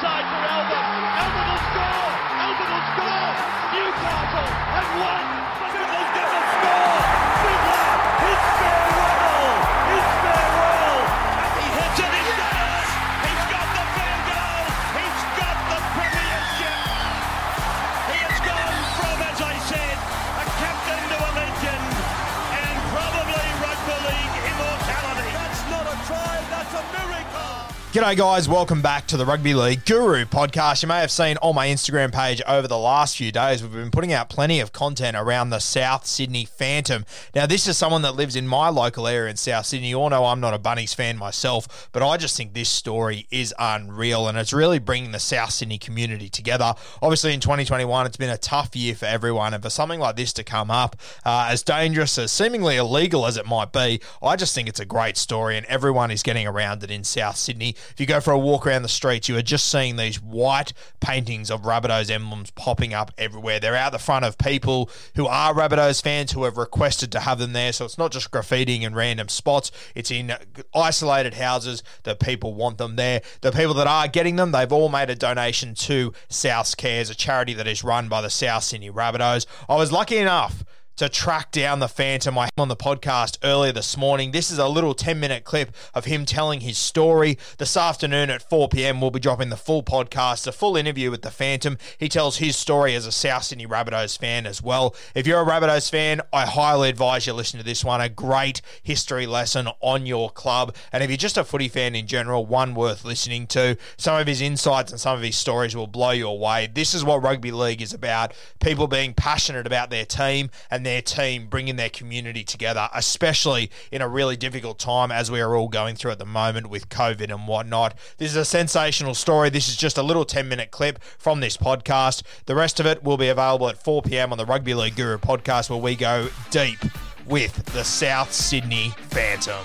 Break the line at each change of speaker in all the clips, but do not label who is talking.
Inside for Albert. Albert will score. Albert will score. Newcastle have won.
G'day, guys. Welcome back to the Rugby League Guru podcast. You may have seen on my Instagram page over the last few days, we've been putting out plenty of content around the South Sydney Phantom. Now, this is someone that lives in my local area in South Sydney. You all know I'm not a Bunnies fan myself, but I just think this story is unreal and it's really bringing the South Sydney community together. Obviously, in 2021, it's been a tough year for everyone, and for something like this to come up, uh, as dangerous as seemingly illegal as it might be, I just think it's a great story, and everyone is getting around it in South Sydney. If you go for a walk around the streets, you are just seeing these white paintings of Rabbitohs emblems popping up everywhere. They're out the front of people who are Rabbitohs fans who have requested to have them there. So it's not just graffitiing in random spots, it's in isolated houses that people want them there. The people that are getting them, they've all made a donation to South Cares, a charity that is run by the South Sydney Rabbitohs. I was lucky enough to track down the Phantom. I on the podcast earlier this morning. This is a little 10 minute clip of him telling his story. This afternoon at 4 p.m., we'll be dropping the full podcast, a full interview with the Phantom. He tells his story as a South Sydney Rabbitohs fan as well. If you're a Rabbitohs fan, I highly advise you listen to this one. A great history lesson on your club. And if you're just a footy fan in general, one worth listening to. Some of his insights and some of his stories will blow you away. This is what rugby league is about people being passionate about their team and their team bringing their community together, especially in a really difficult time as we are all going through at the moment with COVID and whatnot. This is a sensational story. This is just a little 10 minute clip from this podcast. The rest of it will be available at 4 p.m. on the Rugby League Guru podcast, where we go deep with the South Sydney Phantom.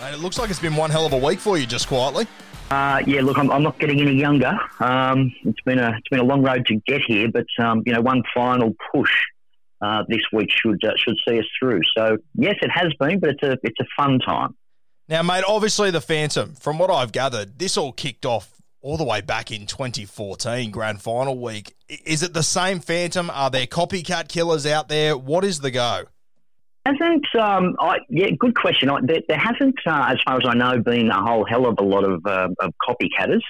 And it looks like it's been one hell of a week for you, just quietly.
Uh, yeah, look, I'm, I'm not getting any younger. Um, it's been a it's been a long road to get here, but um, you know, one final push uh, this week should uh, should see us through. So yes, it has been, but it's a it's a fun time.
Now, mate, obviously the Phantom, from what I've gathered, this all kicked off all the way back in 2014, grand final week. Is it the same Phantom? Are there copycat killers out there? What is the go?
Hasn't um, I, yeah, good question. I, there, there hasn't, uh, as far as I know, been a whole hell of a lot of uh, of copycatters.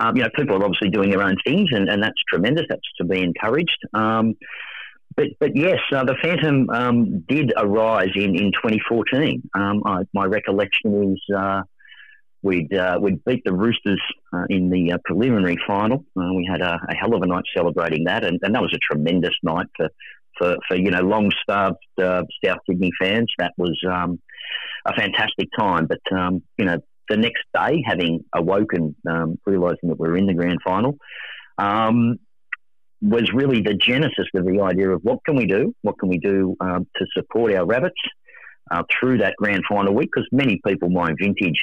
Um, you know, people are obviously doing their own things, and, and that's tremendous. That's to be encouraged. Um, but but yes, uh, the Phantom um, did arise in, in 2014. Um, I, my recollection is uh, we'd uh, we'd beat the Roosters uh, in the uh, preliminary final. Uh, we had a, a hell of a night celebrating that, and, and that was a tremendous night for for, for you know long starved uh, South Sydney fans. That was um, a fantastic time. But um, you know the next day, having awoken, um, realizing that we were in the grand final. Um, was really the genesis of the idea of what can we do? What can we do um, to support our rabbits uh, through that grand final week? Because many people, my vintage,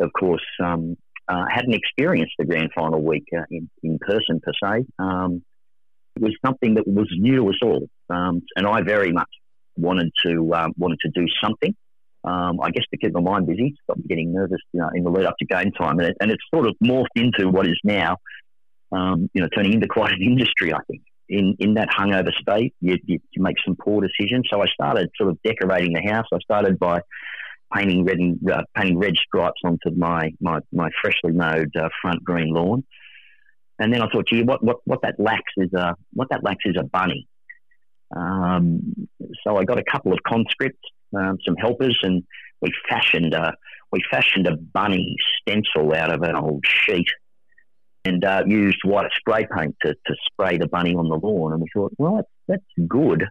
of course, um, uh, hadn't experienced the grand final week uh, in, in person per se. Um, it was something that was new to us all, um, and I very much wanted to um, wanted to do something. Um, I guess to keep my mind busy, stop getting nervous you know, in the lead up to game time, and, it, and it's sort of morphed into what is now, um, you know, turning into quite an industry. I think in, in that hungover state, you, you, you make some poor decisions. So I started sort of decorating the house. I started by painting red and, uh, painting red stripes onto my my, my freshly mowed uh, front green lawn. And then I thought, gee, what, what, what that lacks is a what that lacks is a bunny. Um, so I got a couple of conscripts, um, some helpers, and we fashioned a we fashioned a bunny stencil out of an old sheet and uh, used white spray paint to, to spray the bunny on the lawn. And we thought, well, that's, that's good.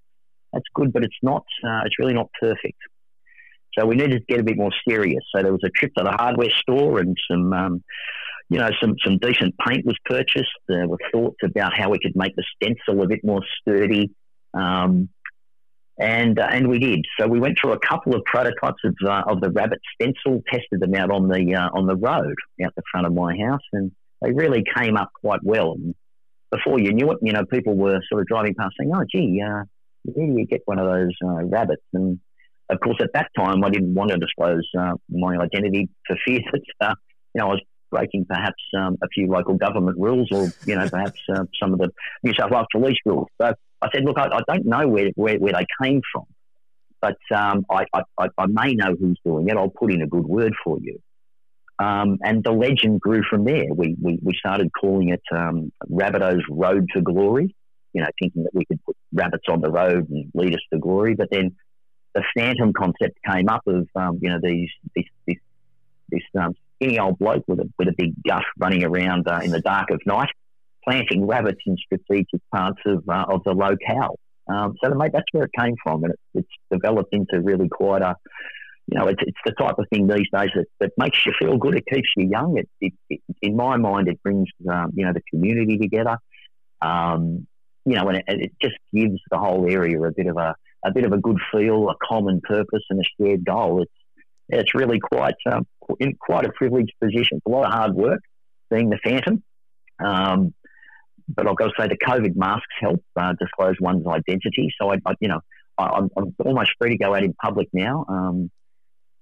That's good, but it's not. Uh, it's really not perfect. So we needed to get a bit more serious. So there was a trip to the hardware store, and some, um, you know, some some decent paint was purchased. There were thoughts about how we could make the stencil a bit more sturdy. Um, and uh, and we did. So we went through a couple of prototypes of uh, of the rabbit stencil, tested them out on the uh, on the road out the front of my house, and they really came up quite well. And before you knew it, you know, people were sort of driving past saying, "Oh, gee, uh, where do you get one of those uh, rabbits?" And of course, at that time, I didn't want to disclose uh, my identity for fear that you know I was breaking perhaps um, a few local government rules, or you know, perhaps some of the New South Wales police rules. So I said, "Look, I, I don't know where, where, where they came from." But um, I, I, I may know who's doing it. I'll put in a good word for you. Um, and the legend grew from there. We, we, we started calling it um, Rabbitoh's Road to Glory, you know, thinking that we could put rabbits on the road and lead us to glory. But then the phantom concept came up of, um, you know, these, this, this, this um, skinny old bloke with a, with a big gut running around uh, in the dark of night, planting rabbits in strategic parts of, uh, of the locale. Um, so mate, that's where it came from, and it, it's developed into really quite a you know, it's, it's the type of thing these days that, that makes you feel good. It keeps you young. It, it, it in my mind, it brings um, you know the community together. Um, you know, and it, it, just gives the whole area a bit of a a bit of a good feel, a common purpose, and a shared goal. It's it's really quite um, in quite a privileged position. It's a lot of hard work being the Phantom. Um, but I've got to say the COVID masks help uh, disclose one's identity. So I, I you know, I, am almost free to go out in public now. Um,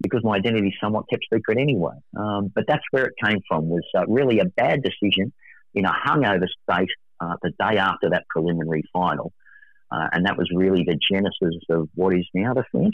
because my identity is somewhat kept secret anyway. Um, but that's where it came from, was uh, really a bad decision in a hungover state uh, the day after that preliminary final. Uh, and that was really the genesis of what is now the Phantom.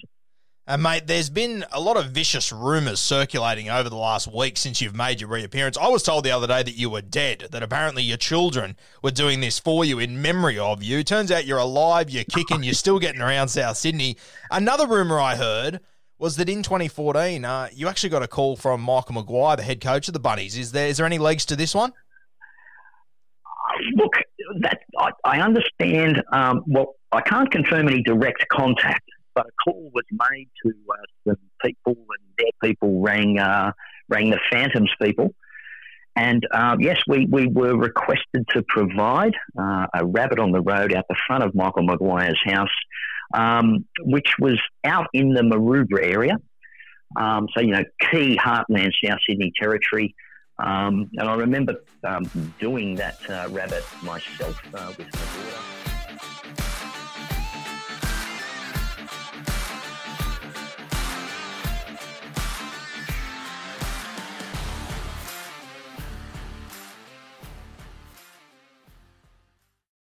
And mate, there's been a lot of vicious rumours circulating over the last week since you've made your reappearance. I was told the other day that you were dead, that apparently your children were doing this for you in memory of you. Turns out you're alive, you're kicking, you're still getting around South Sydney. Another rumour I heard was that in 2014 uh, you actually got a call from Michael Maguire, the head coach of the Bunnies. Is there is there any legs to this one?
Look, that I, I understand. Um, well, I can't confirm any direct contact, but a call was made to uh, some people, and their people rang uh, rang the Phantoms people. And uh, yes, we, we were requested to provide uh, a rabbit on the road out the front of Michael Maguire's house um, which was out in the Maroubra area. Um, so, you know, key heartland South Sydney territory. Um, and I remember um, doing that uh, rabbit myself uh, with my daughter.